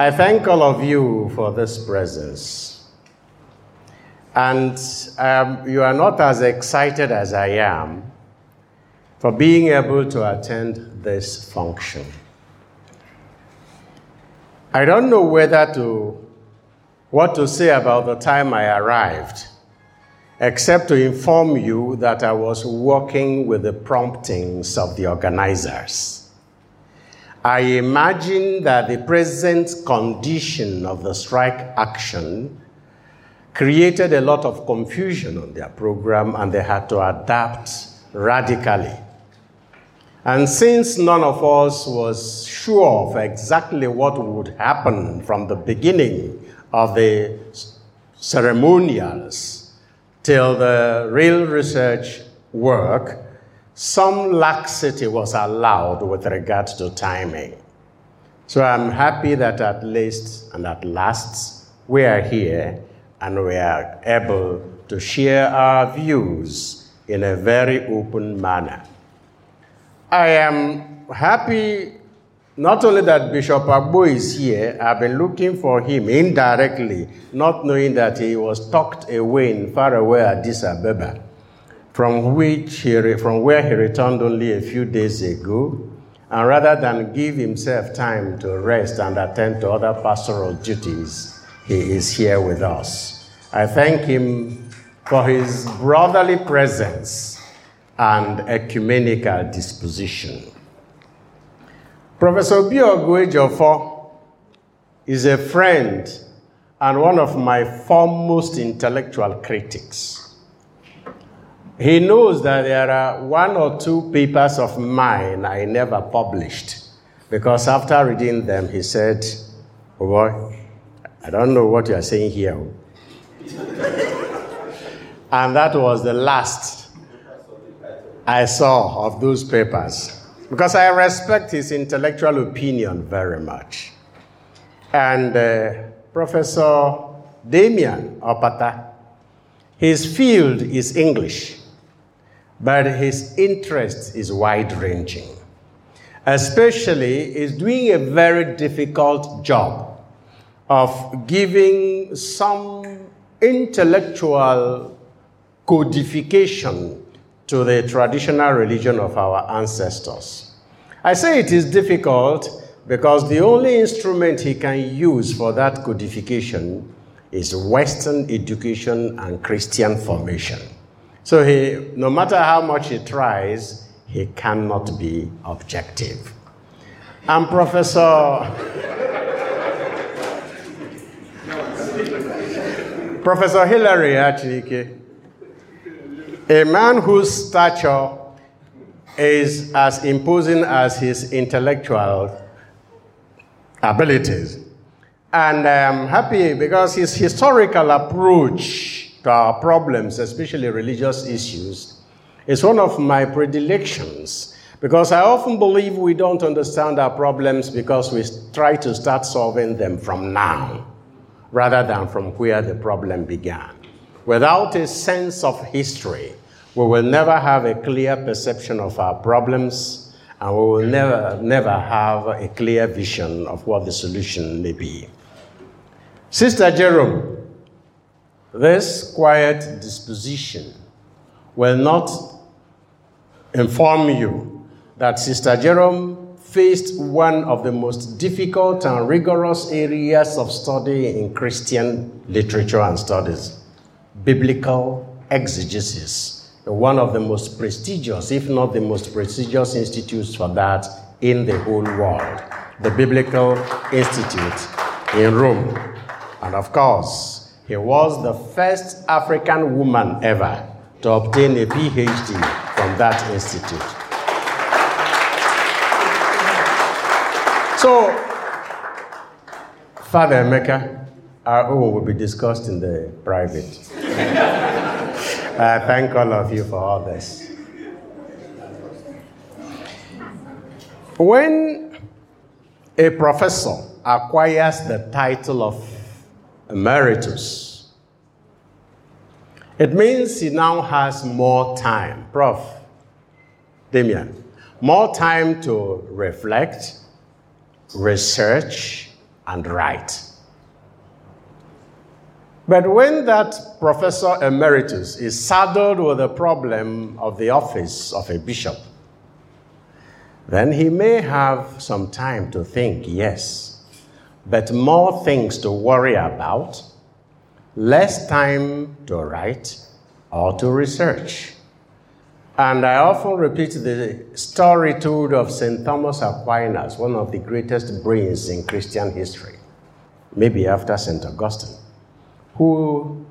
I thank all of you for this presence. And um, you are not as excited as I am for being able to attend this function. I don't know whether to what to say about the time I arrived, except to inform you that I was working with the promptings of the organizers. I imagine that the present condition of the strike action created a lot of confusion on their program and they had to adapt radically. And since none of us was sure of exactly what would happen from the beginning of the ceremonials till the real research work, some laxity was allowed with regard to timing. So I'm happy that at least and at last we are here and we are able to share our views in a very open manner. I am happy not only that Bishop Agbo is here, I've been looking for him indirectly, not knowing that he was tucked away in far away Addis Ababa, from, which he, from where he returned only a few days ago. And rather than give himself time to rest and attend to other pastoral duties, he is here with us. I thank him for his brotherly presence and ecumenical disposition. Professor Obi Oguejiofor is a friend and one of my foremost intellectual critics. He knows that there are one or two papers of mine I never published because after reading them, he said, oh boy, I don't know what you are saying here. and that was the last I saw of those papers because I respect his intellectual opinion very much. And uh, Professor Damian Opata, his field is English, but his interest is wide ranging. Especially, is doing a very difficult job of giving some intellectual codification to the traditional religion of our ancestors. I say it is difficult because the only instrument he can use for that codification is Western education and Christian formation. So he, no matter how much he tries, he cannot be objective. And Professor Professor Hilary Achunike a man whose stature is as imposing as his intellectual abilities. And I'm happy because his historical approach our problems, especially religious issues, is one of my predilections. Because I often believe we don't understand our problems because we try to start solving them from now rather than from where the problem began. Without a sense of history, we will never have a clear perception of our problems, and we will never, never have a clear vision of what the solution may be. Sister Jerome, this quiet disposition will not inform you that Sister Jerome faced one of the most difficult and rigorous areas of study in Christian literature and studies biblical exegesis one of the most prestigious, if not the most prestigious institutes for that in the whole world, the Biblical Institute in Rome. And of course, he was the first African woman ever to obtain a PhD from that institute. So, Father Emeka, our own will be discussed in the private. I thank all of you for all this. When a professor acquires the title of emeritus, it means he now has more time. Prof. Damian, more time to reflect, research, and write. But when that professor emeritus is saddled with the problem of the office of a bishop, then he may have some time to think, yes, but more things to worry about, less time to write or to research. And I often repeat the story told of St. Thomas Aquinas, one of the greatest brains in Christian history, maybe after St. Augustine, who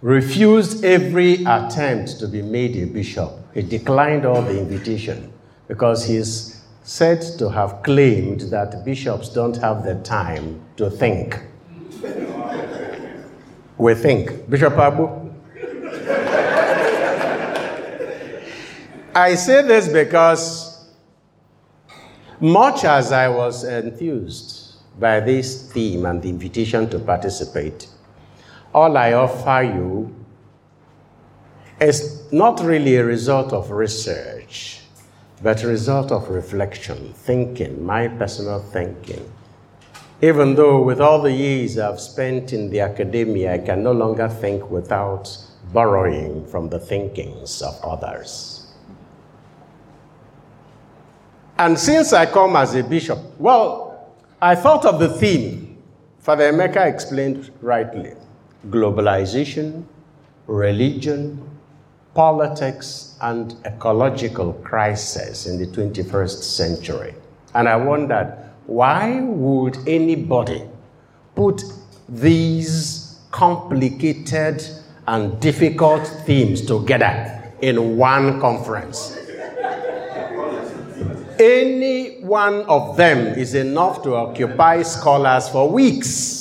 refused every attempt to be made a bishop. He declined all the invitation because he's said to have claimed that bishops don't have the time to think. we think. Bishop Abu? I say this because, much as I was enthused by this theme and the invitation to participate, all I offer you is not really a result of research, but a result of reflection, thinking, my personal thinking. Even though, with all the years I've spent in the academia, I can no longer think without borrowing from the thinkings of others. And since I come as a bishop, well, I thought of the theme. Father Emeka explained rightly globalization, religion, politics, and ecological crisis in the 21st century. And I wondered, why would anybody put these complicated and difficult themes together in one conference? Any one of them is enough to occupy scholars for weeks.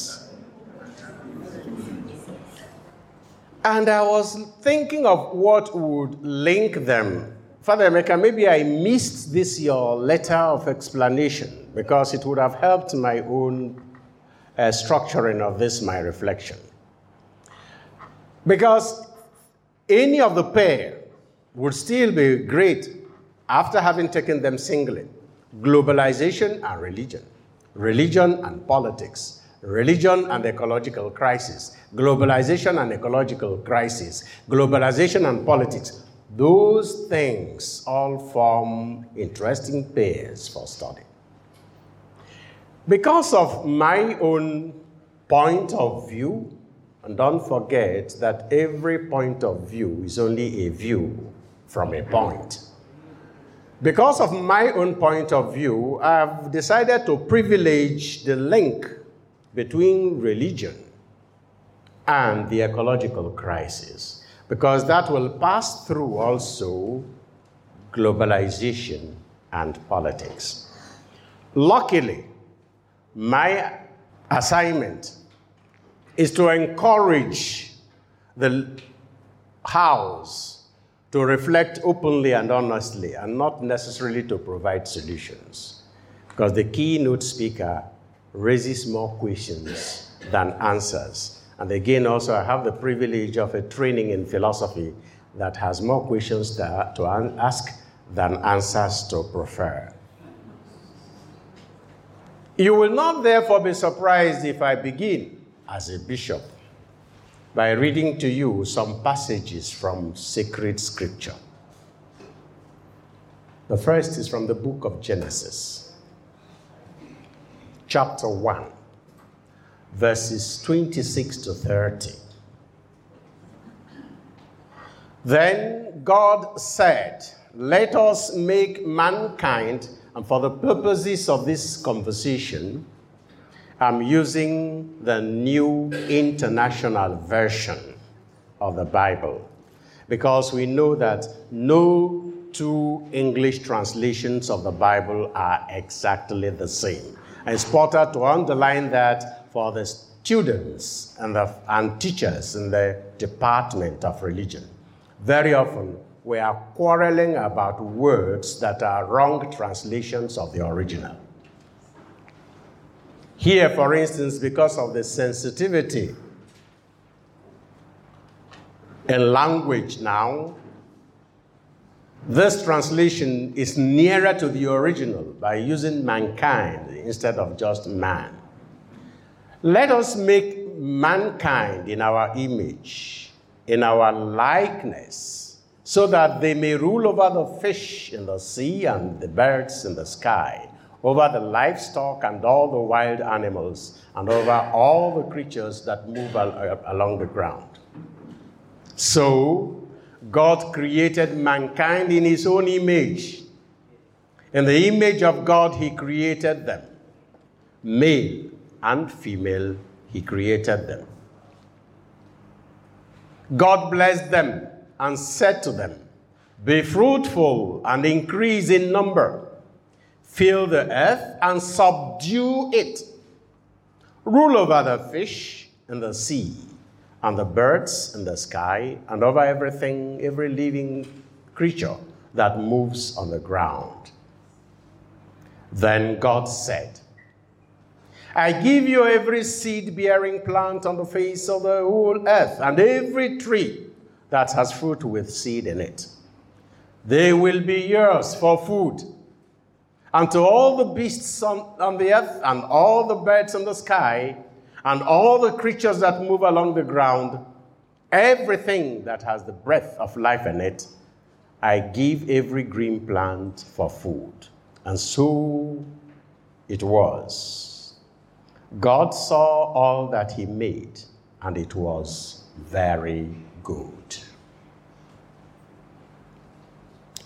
And I was thinking of what would link them. Father Emeka, maybe I missed this your letter of explanation because it would have helped my own uh, structuring of this, my reflection. Because any of the pair would still be great after having taken them singly globalization and religion, religion and politics, religion and ecological crisis, globalization and ecological crisis, globalization and politics. Those things all form interesting pairs for study. Because of my own point of view, and don't forget that every point of view is only a view from a point. Because of my own point of view, I've decided to privilege the link between religion and the ecological crisis, because that will pass through also globalization and politics. Luckily, my assignment is to encourage the house to reflect openly and honestly and not necessarily to provide solutions. Because the keynote speaker raises more questions than answers. And again, also, I have the privilege of a training in philosophy that has more questions to, to ask than answers to prefer. You will not therefore be surprised if I begin as a bishop by reading to you some passages from sacred scripture. The first is from the book of Genesis, chapter 1, verses 26 to 30. Then God said, Let us make mankind, and for the purposes of this conversation, I'm using the New International Version of the Bible because we know that no two English translations of the Bible are exactly the same. It's important to underline that for the students and, the, and teachers in the Department of Religion. Very often, we are quarreling about words that are wrong translations of the original. Here, for instance, because of the sensitivity in language now, this translation is nearer to the original by using mankind instead of just man. Let us make mankind in our image, in our likeness, so that they may rule over the fish in the sea and the birds in the sky, over the livestock and all the wild animals, and over all the creatures that move al- along the ground. So, God created mankind in his own image. In the image of God, he created them. Male and female, he created them. God blessed them and said to them, Be fruitful and increase in number, fill the earth and subdue it, rule over the fish in the sea and the birds in the sky and over everything, every living creature that moves on the ground. Then God said, I give you every seed bearing plant on the face of the whole earth, and every tree that has fruit with seed in it. They will be yours for food. And to all the beasts on, on the earth, and all the birds in the sky, and all the creatures that move along the ground, everything that has the breath of life in it, I give every green plant for food. And so it was. God saw all that he made, and it was very good.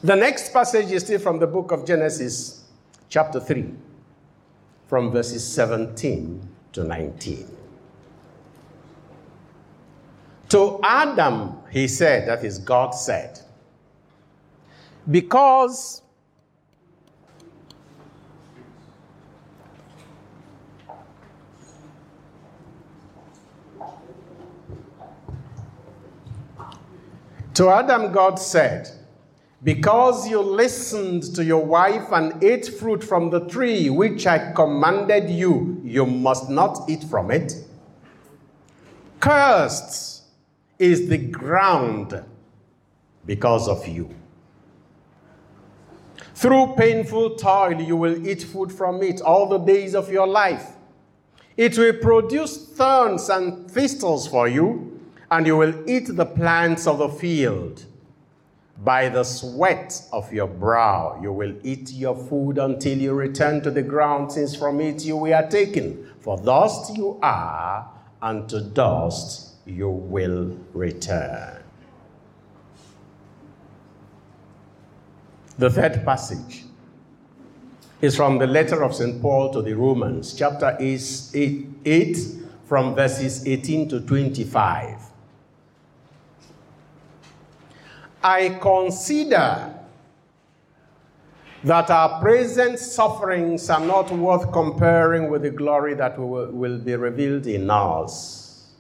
The next passage is still from the book of Genesis, chapter 3, from verses 17 to 19. To Adam, he said, that is, God said, because To Adam, God said, Because you listened to your wife and ate fruit from the tree which I commanded you, you must not eat from it. Cursed is the ground because of you. Through painful toil, you will eat food from it all the days of your life. It will produce thorns and thistles for you and you will eat the plants of the field. By the sweat of your brow, you will eat your food until you return to the ground, since from it you were taken. For dust you are, and to dust you will return. The third passage is from the letter of St. Paul to the Romans, chapter 8, 8 from verses 18 to 25. I consider that our present sufferings are not worth comparing with the glory that will, be revealed in us.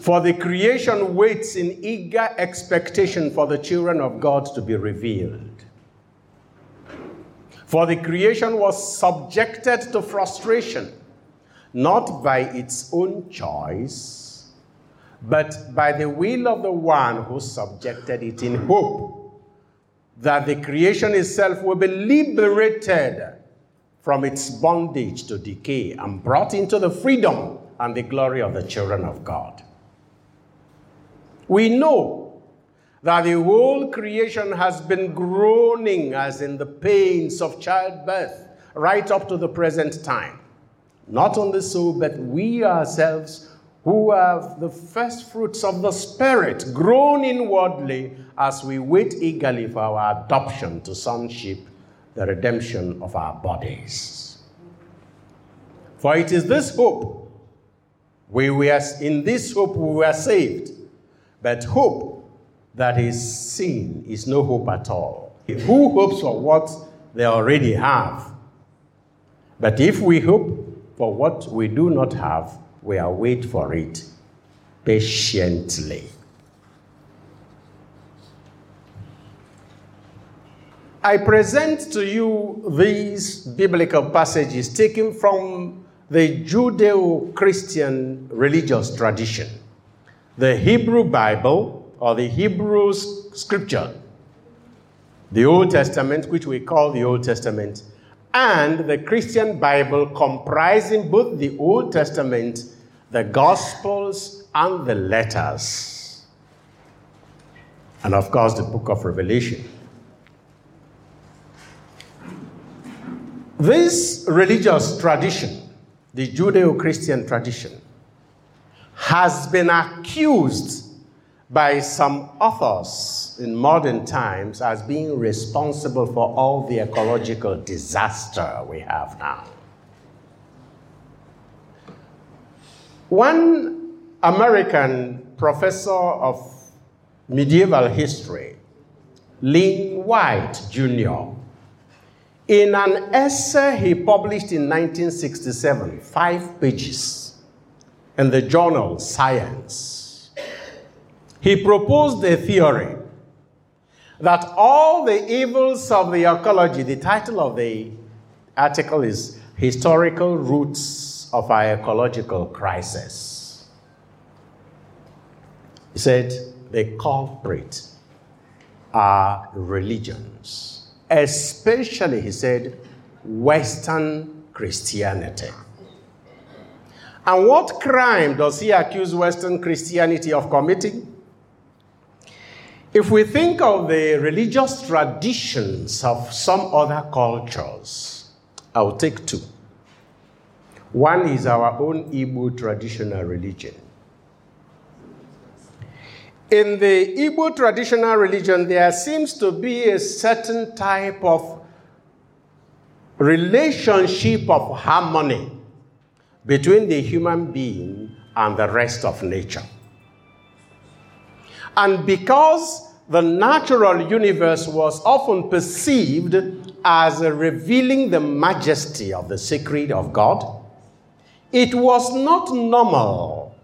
For the creation waits in eager expectation for the children of God to be revealed. For the creation was subjected to frustration, not by its own choice but by the will of the one who subjected it in hope that the creation itself will be liberated from its bondage to decay and brought into the freedom and the glory of the children of God. We know that the whole creation has been groaning as in the pains of childbirth right up to the present time. Not only so, but we ourselves who have the first fruits of the Spirit, grown inwardly as we wait eagerly for our adoption to sonship, the redemption of our bodies. For it is this hope, we were, in this hope we were saved, but hope that is seen is no hope at all. Who hopes for what they already have? But if we hope for what we do not have, we are wait for it patiently. I present to you these biblical passages taken from the Judeo Christian religious tradition, the Hebrew Bible or the Hebrew scripture, the Old Testament, which we call the Old Testament, and the Christian Bible, comprising both the Old Testament, the Gospels, and the letters. And of course, the book of Revelation. This religious tradition, the Judeo Christian tradition, has been accused by some authors in modern times as being responsible for all the ecological disaster we have now. One American professor of medieval history, Lynn White Jr., in an essay he published in 1967, five pages, in the journal Science, he proposed a theory that all the evils of the ecology, the title of the article is Historical Roots of Our Ecological Crisis. He said the culprit are religions especially, he said, Western Christianity. And what crime does he accuse Western Christianity of committing? If we think of the religious traditions of some other cultures, I'll take two. One is our own Igbo traditional religion. In the Igbo traditional religion, there seems to be a certain type of relationship of harmony between the human being and the rest of nature. And because the natural universe was often perceived as revealing the majesty of the sacred of God, it was not normal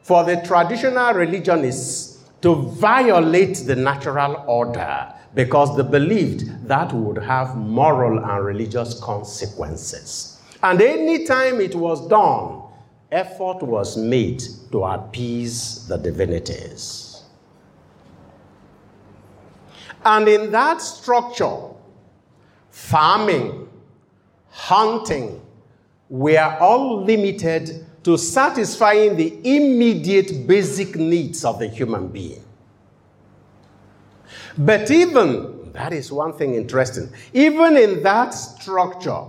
for the traditional religionists to violate the natural order because they believed that would have moral and religious consequences. And anytime it was done, effort was made to appease the divinities. And in that structure, farming, hunting were all limited to satisfying the immediate basic needs of the human being. But even, that is one thing interesting, even in that structure,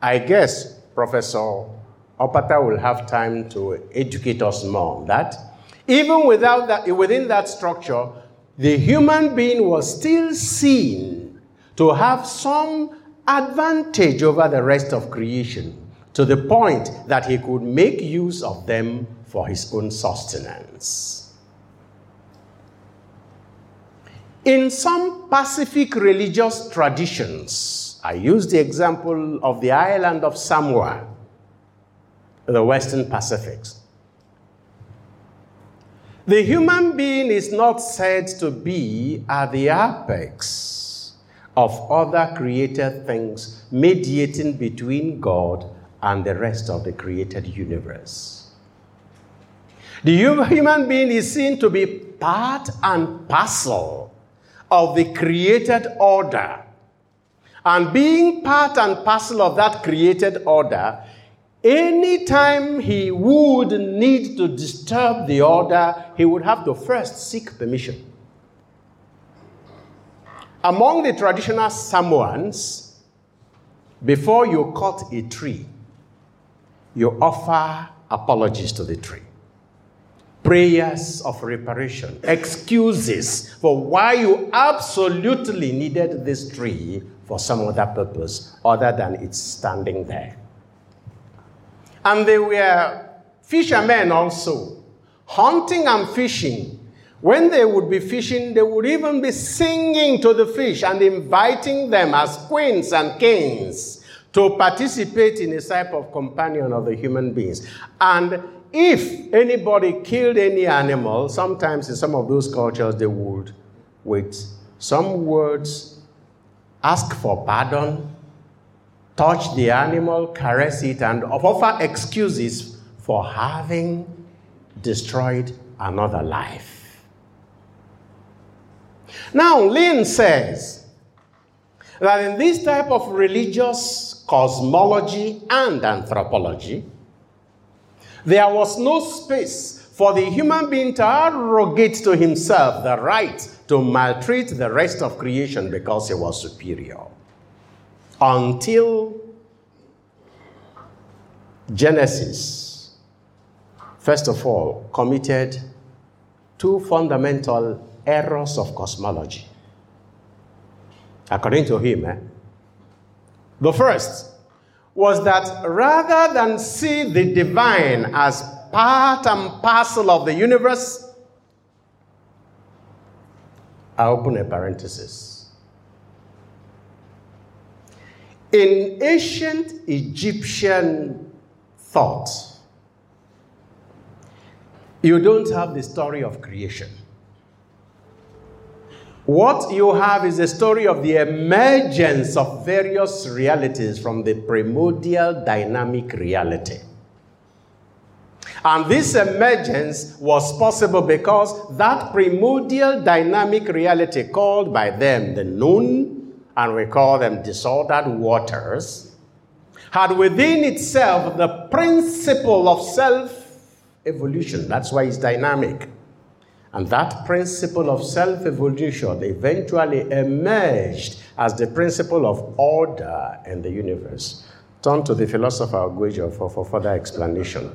I guess Professor Opata will have time to educate us more on that. Even without that, within that structure, the human being was still seen to have some advantage over the rest of creation to the point that he could make use of them for his own sustenance. In some Pacific religious traditions, I use the example of the island of Samoa, the Western Pacific. The human being is not said to be at the apex of other created things mediating between God and the rest of the created universe. The human being is seen to be part and parcel of the created order. And being part and parcel of that created order, anytime he would need to disturb the order, he would have to first seek permission. Among the traditional Samoans, before you cut a tree, you offer apologies to the tree, prayers of reparation, excuses for why you absolutely needed this tree for some other purpose other than its standing there. And they were fishermen also, hunting and fishing. When they would be fishing, they would even be singing to the fish and inviting them as queens and kings to participate in a type of companion of the human beings. And if anybody killed any animal, sometimes in some of those cultures they would, with some words, ask for pardon, touch the animal, caress it, and offer excuses for having destroyed another life. Now, Lynn says that in this type of religious cosmology and anthropology, there was no space for the human being to arrogate to himself the right to maltreat the rest of creation because he was superior. Until Genesis, first of all, committed two fundamental errors of cosmology. According to him, eh? the first was that rather than see the divine as part and parcel of the universe, I open a parenthesis. In ancient Egyptian thought, you don't have the story of creation. What you have is a story of the emergence of various realities from the primordial dynamic reality. And this emergence was possible because that primordial dynamic reality, called by them the Nun, and we call them disordered waters, had within itself the principle of self evolution. That's why it's dynamic. And that principle of self evolution eventually emerged as the principle of order in the universe. Turn to the philosopher Oguejiofor, for further explanation.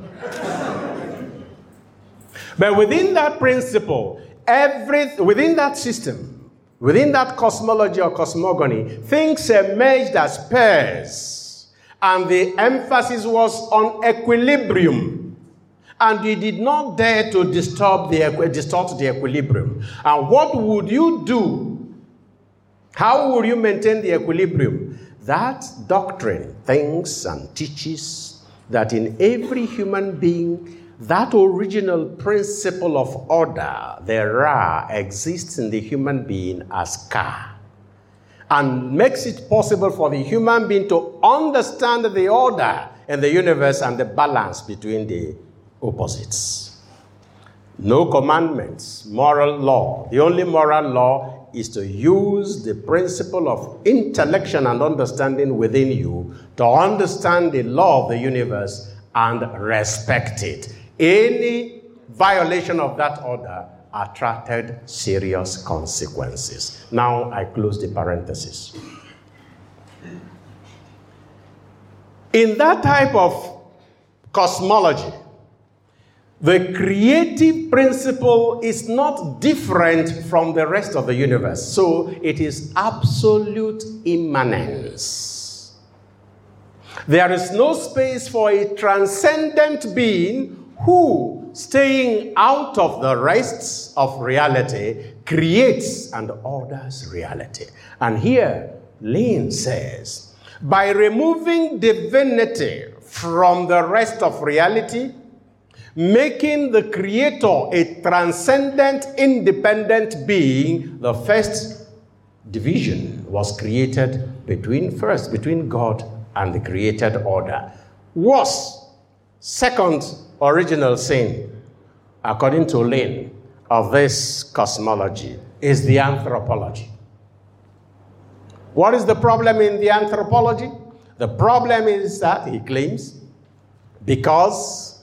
but within that principle, every, within that system, within that cosmology or cosmogony, things emerged as pairs. And the emphasis was on equilibrium and you did not dare to disturb the, distort the equilibrium. And what would you do? How would you maintain the equilibrium? That doctrine thinks and teaches that in every human being, that original principle of order, the Ra, exists in the human being as Ka and makes it possible for the human being to understand the order in the universe and the balance between the opposites. No commandments, moral law. The only moral law is to use the principle of intellection and understanding within you to understand the law of the universe and respect it. Any violation of that order attracted serious consequences. Now I close the parenthesis. In that type of cosmology, the creative principle is not different from the rest of the universe. So it is absolute immanence. There is no space for a transcendent being who, staying out of the rests of reality, creates and orders reality. And here, Lane says, by removing divinity from the rest of reality, making the Creator a transcendent, independent being, the first division was created between first, between God and the created order. Was second original sin, according to Lane, of this cosmology, is the anthropology. What is the problem in the anthropology? The problem is that, he claims, because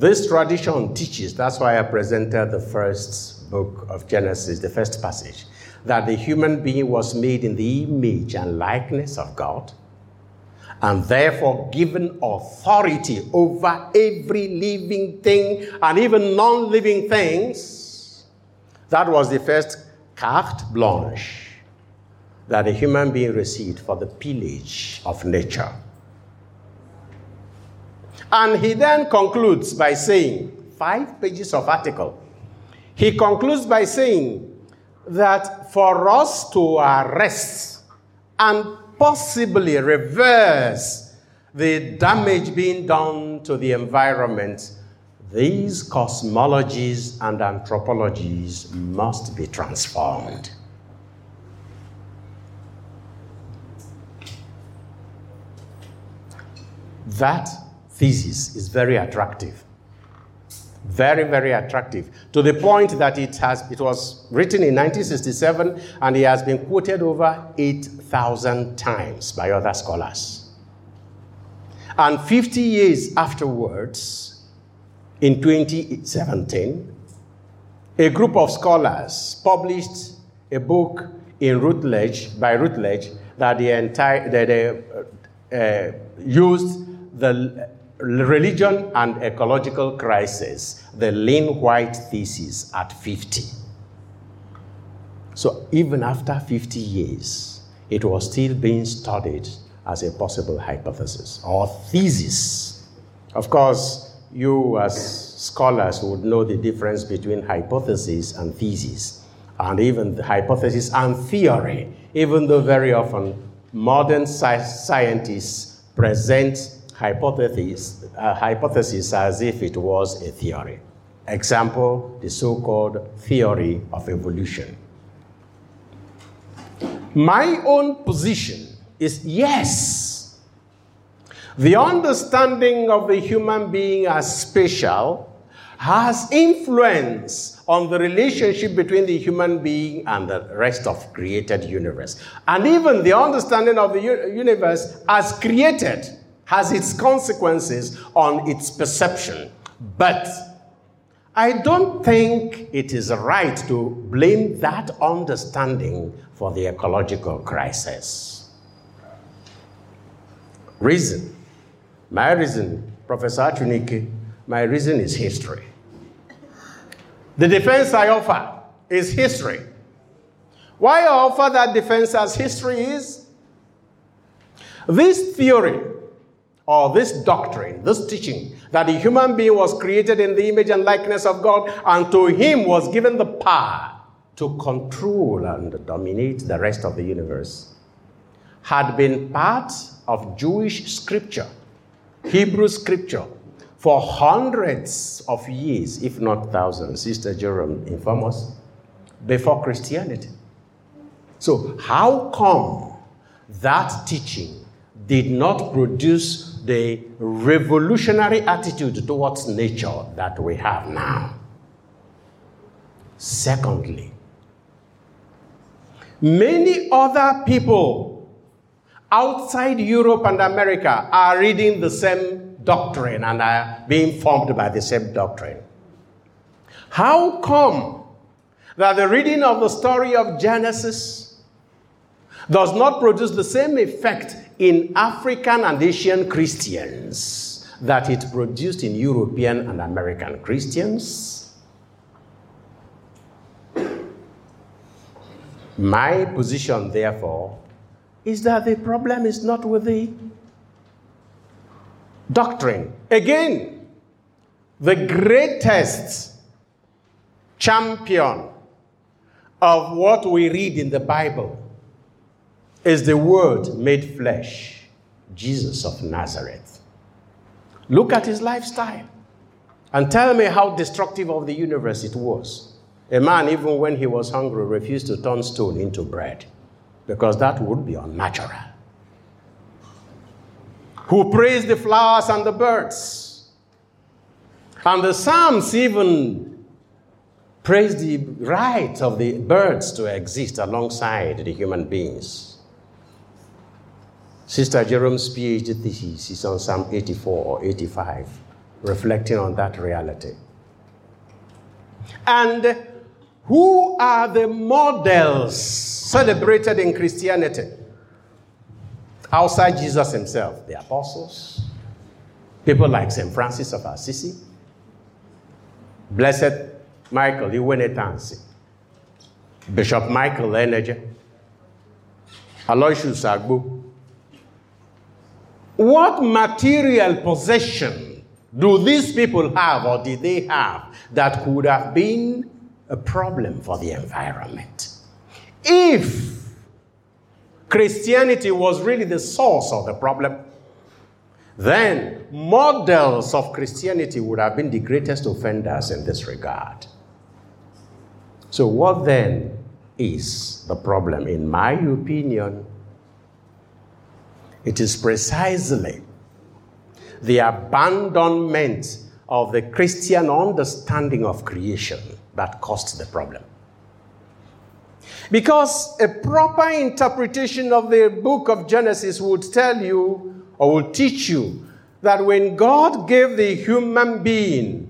this tradition teaches, that's why I presented the first book of Genesis, the first passage, that the human being was made in the image and likeness of God, and therefore given authority over every living thing and even non living things. That was the first carte blanche that a human being received for the pillage of nature. And he then concludes by saying, five pages of article. He concludes by saying that for us to arrest and possibly reverse the damage being done to the environment, these cosmologies and anthropologies must be transformed. That thesis is very attractive. Very, very attractive. To the point that it, has, it was written in 1967 and it has been quoted over 8,000 times by other scholars. And 50 years afterwards, in 2017, a group of scholars published a book in Routledge, by Routledge that the entire, that they uh, used the religion and ecological crisis, the Lynn White thesis at 50. So even after 50 years, it was still being studied as a possible hypothesis or thesis. Of course, you as scholars would know the difference between hypothesis and thesis, and even the hypothesis and theory, even though very often modern scientists present hypothesis, uh, hypothesis as if it was a theory. Example, the so called theory of evolution. My own position is yes. The understanding of the human being as special has influence on the relationship between the human being and the rest of created universe. And even the understanding of the universe as created has its consequences on its perception. But I don't think it is right to blame that understanding for the ecological crisis. Reason. My reason, Professor Achunike, my reason is history. The defense I offer is history. Why I offer that defense as history is this theory or this doctrine, this teaching, that the human being was created in the image and likeness of God, and to him was given the power to control and dominate the rest of the universe, had been part of Jewish scripture, Hebrew scripture, for hundreds of years, if not thousands. Sister Jerome informed us, before Christianity. So, how come that teaching did not produce the revolutionary attitude towards nature that we have now. Secondly, many other people outside Europe and America are reading the same doctrine and are being formed by the same doctrine. How come that the reading of the story of Genesis does not produce the same effect in African and Asian Christians that it produced in European and American Christians? My position, therefore, is that the problem is not with the doctrine. Again, the greatest champion of what we read in the Bible is the Word made flesh, Jesus of Nazareth. Look at his lifestyle and tell me how destructive of the universe it was. A man, even when he was hungry, refused to turn stone into bread because that would be unnatural. Who praised the flowers and the birds. And the Psalms even praise the right of the birds to exist alongside the human beings. Sister Jerome's PhD thesis is on Psalm 84 or 85, reflecting on that reality. And who are the models celebrated in Christianity? Outside Jesus himself, the apostles, people like St. Francis of Assisi, Blessed Michael Iwene Tansi, Bishop Michael Eneje, Aloysius Agbo, what material possession do these people have or did they have that could have been a problem for the environment? If Christianity was really the source of the problem, then models of Christianity would have been the greatest offenders in this regard. So, what then is the problem? In my opinion, it is precisely the abandonment of the Christian understanding of creation that caused the problem. Because a proper interpretation of the book of Genesis would tell you or will teach you that when God gave the human being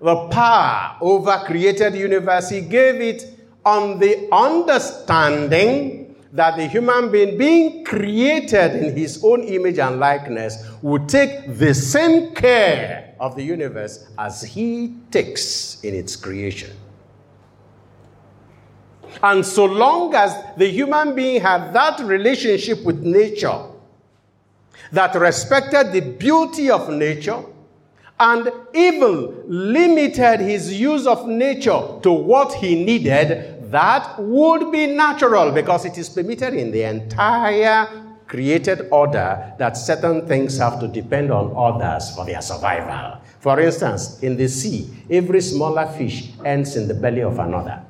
the power over created universe, he gave it on the understanding that the human being being created in his own image and likeness would take the same care of the universe as he takes in its creation. And so long as the human being had that relationship with nature that respected the beauty of nature and even limited his use of nature to what he needed, that would be natural because it is permitted in the entire created order that certain things have to depend on others for their survival. For instance, in the sea, every smaller fish ends in the belly of another.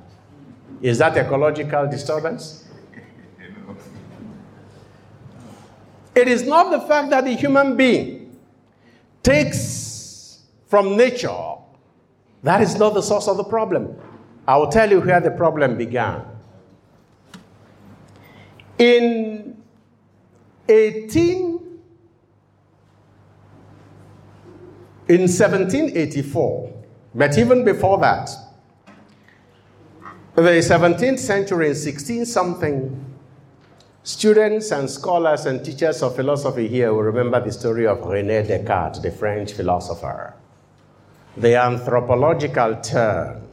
Is that ecological disturbance? It is not the fact that the human being takes from nature. That is not the source of the problem. I will tell you where the problem began. In 18 in 1784, but even before that, the 17th century and 16 something, students and scholars and teachers of philosophy here will remember the story of Rene Descartes, the French philosopher. The anthropological turn,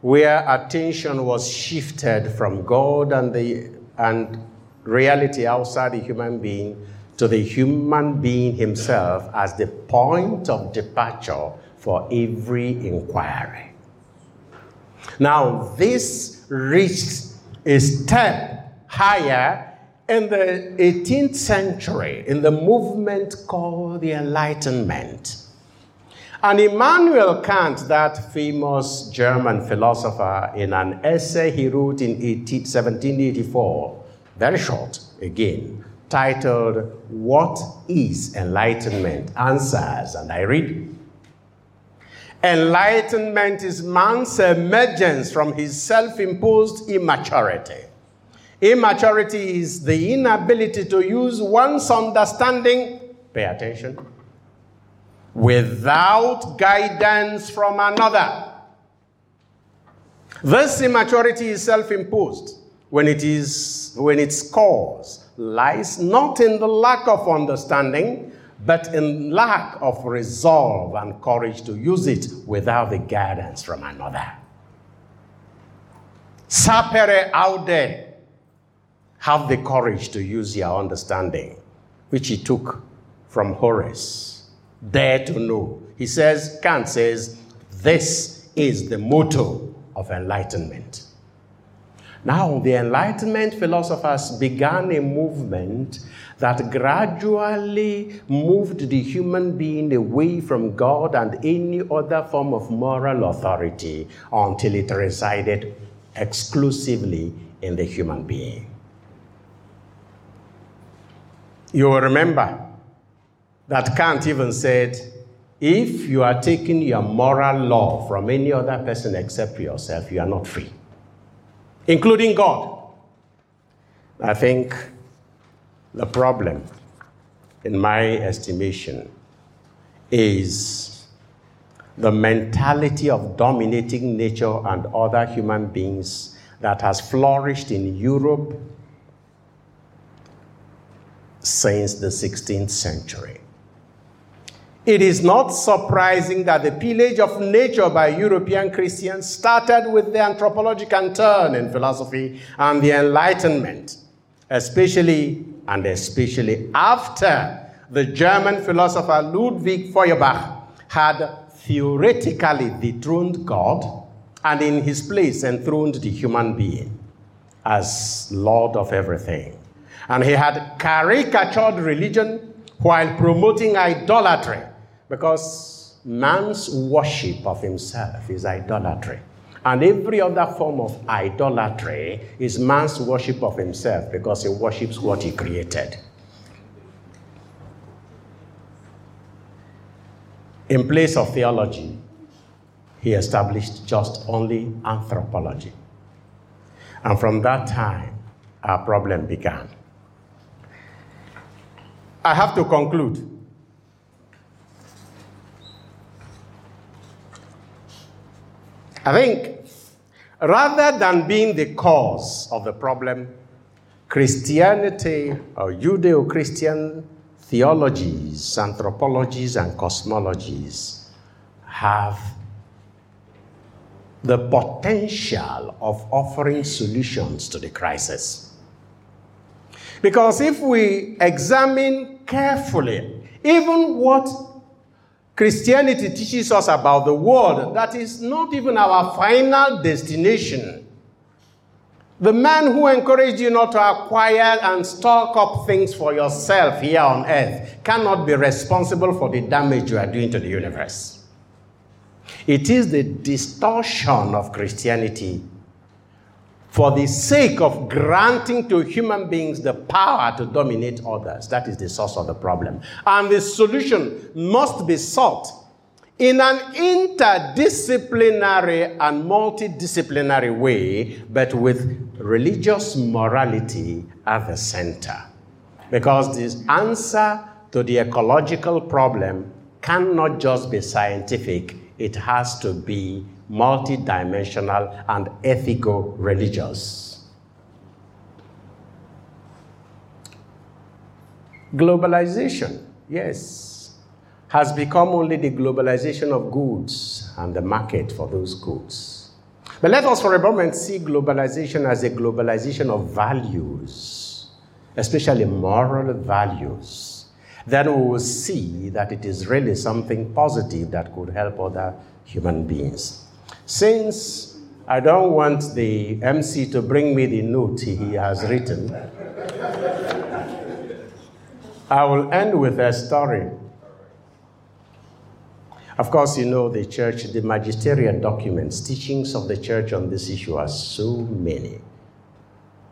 where attention was shifted from God and, the, and reality outside the human being to the human being himself as the point of departure for every inquiry. Now, this reached a step higher in the 18th century in the movement called the Enlightenment. And Immanuel Kant, that famous German philosopher, in an essay he wrote in 18, 1784, very short again, titled, What is Enlightenment? Answers, and I read Enlightenment is man's emergence from his self imposed immaturity. Immaturity is the inability to use one's understanding, pay attention, without guidance from another. This immaturity is self imposed when, it is, when its cause lies not in the lack of understanding, but in lack of resolve and courage to use it without the guidance from another. Sapere aude, have the courage to use your understanding, which he took from Horace. Dare to know. He says, Kant says, this is the motto of enlightenment. Now, the Enlightenment philosophers began a movement that gradually moved the human being away from God and any other form of moral authority until it resided exclusively in the human being. You will remember that Kant even said, if you are taking your moral law from any other person except yourself, you are not free, including God. I think the problem, in my estimation, is the mentality of dominating nature and other human beings that has flourished in Europe since the 16th century. It is not surprising that the pillage of nature by European Christians started with the anthropological turn in philosophy and the Enlightenment, especially and especially after the German philosopher Ludwig Feuerbach had theoretically dethroned God and in his place enthroned the human being as Lord of everything. And he had caricatured religion while promoting idolatry because man's worship of himself is idolatry. And every other form of idolatry is man's worship of himself because he worships what he created. In place of theology, he established just only anthropology. And from that time, our problem began. I have to conclude. I think rather than being the cause of the problem, Christianity or Judeo Christian theologies, anthropologies, and cosmologies have the potential of offering solutions to the crisis. Because if we examine carefully even what Christianity teaches us about the world, that is not even our final destination. The man who encouraged you not to acquire and stock up things for yourself here on earth cannot be responsible for the damage you are doing to the universe. It is the distortion of Christianity for the sake of granting to human beings the power to dominate others. That is the source of the problem. And the solution must be sought in an interdisciplinary and multidisciplinary way, but with religious morality at the center. Because the answer to the ecological problem cannot just be scientific, it has to be multidimensional and ethical religious. Globalization, yes, has become only the globalization of goods and the market for those goods. But let us for a moment see globalization as a globalization of values, especially moral values. Then we will see that it is really something positive that could help other human beings. Since I don't want the MC to bring me the note he has written, I will end with a story. Of course, you know the church, the magisterial documents, teachings of the church on this issue are so many.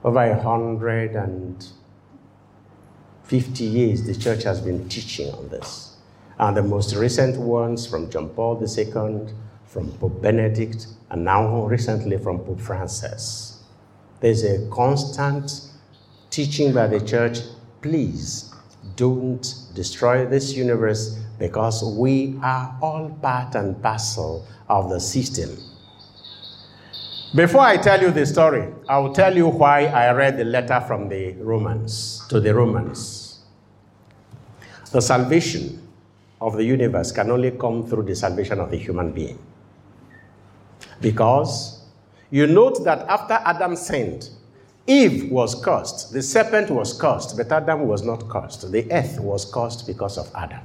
Over a hundred and fifty years, the church has been teaching on this. And the most recent ones from John Paul II, from Pope Benedict, and now recently from Pope Francis. There's a constant teaching by the church please don't destroy this universe because we are all part and parcel of the system. Before I tell you the story, I will tell you why I read the letter from the Romans to the Romans. The salvation of the universe can only come through the salvation of the human being. Because you note that after Adam sinned, Eve was cursed, the serpent was cursed, but Adam was not cursed. The earth was cursed because of Adam.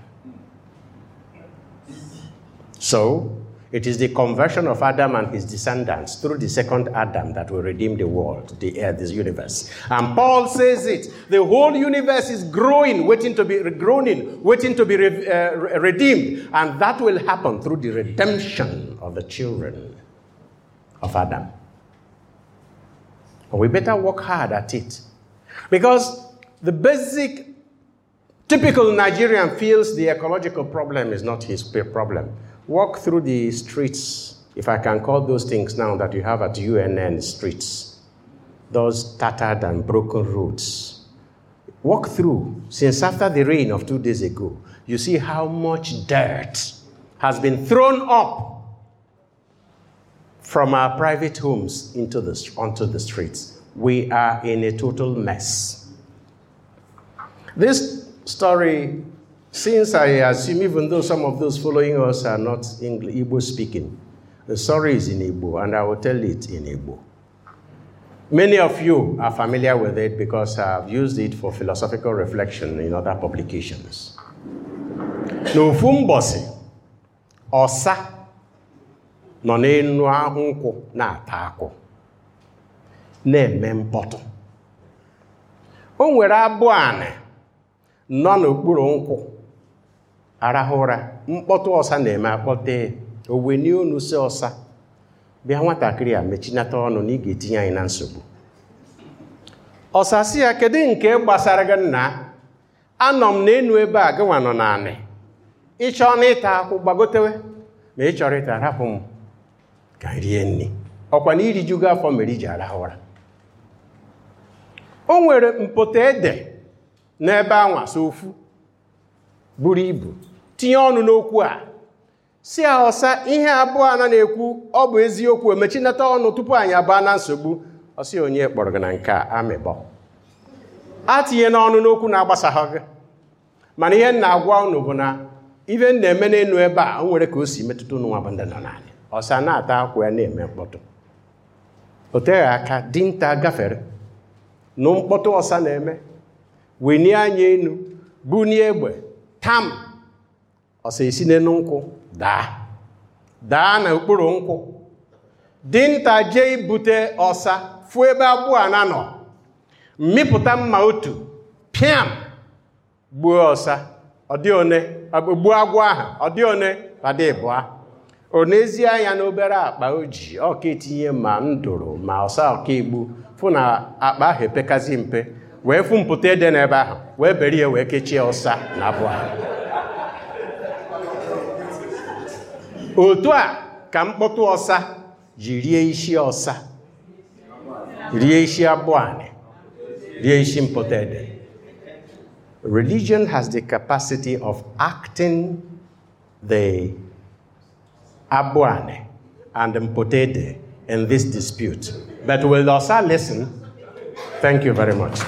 So, it is the conversion of Adam and his descendants through the second Adam that will redeem the world, the earth, this universe. And Paul says it. The whole universe is growing, waiting to be groaning, waiting to be re- uh, redeemed. And that will happen through the redemption of the children of Adam. But We better work hard at it. Because the basic, typical Nigerian feels the ecological problem is not his problem. Walk through the streets, if I can call those things now that you have at UNN streets, those tattered and broken roads. Walk through, since after the rain of two days ago, you see how much dirt has been thrown up from our private homes into the, onto the streets. We are in a total mess. This story, since I assume even though some of those following us are not Igbo speaking, the story is in Igbo, and I will tell it in Igbo. Many of you are familiar with it because I've used it for philosophical reflection in other publications. N'ofu mbọsị, ọsa nọ n'enu nkwụ na-ata akwụ. Na-eme mkpọtụ. O nwere abụ anị nọ n'okpuru nkwụ. Arahụ ụra. Mkpọtụ ọsa na-eme akpọte. Owenie onu si ọsa. Bịa nwatakịrị a mechinata ọnụ na ị ga-etinye anyị na nsogbu. Ọsa si ya kedu nke gbasara gị nna? Anọ m n'enu ebe a gịnwa nọ naanị ịchọ na ịta akwụ gbagotewe. Ma ị chọrọ ịta rapụ m. ka rie ọkwa na irijugo afọ mere iji arahụ ụra o nwere mpụta ede n'ebe anwasa ofu buru ibu tinye ọnụ n'okwu a. Si ọsa ihe abụọ a na-ekwu ọ bụ eziokwu emechinata ọnụ tupu anyị abaa na nsogbu. Ọsị onye kpọrọ gị na nke a amịbọ atinye n'ọnụ n'okwu na-agbasaghị gị. Mana ihe m na-agwa unu bụ na ife m na-eme n'elu ebe a o nwere ka o si metụta unu nwa bụ ndị nọ n'ala. Ọsa na-ata akwụ ya na-eme mkpọtụ. O teghị aka dinta gafere. Nụ mkpọtụ ọsa na-eme. Wenie anya enu bunie egbe tam. Ọsa esi n'elu nkwụ daa. Daa n'okpuru nkwụ. Dinta jee ibute ọsa fụ ebe abụọ a na nọ. Mmịpụta mma otu pịam. Gbuo ọsa. Ọ dị one gbuo agwọ ahụ. Ọ dị one padị ịbụa ọ n'ezie anya n'obere akpa o ji ọka etinye ma ndụrụ ma ọsa ọka igbu fụ na akpa ahụ epekazi mpe wee fụ mpụta ede n'ebe ahụ wee bere ya wee kechie ọsa na abụọ otu a ka mkpọtụ ọsa ji rie isi ọsa rie isi abụọ rie isi mpụta ede. Religion has the capacity of acting the abuane and mpotede in this dispute. But will Osa listen? Thank you very much.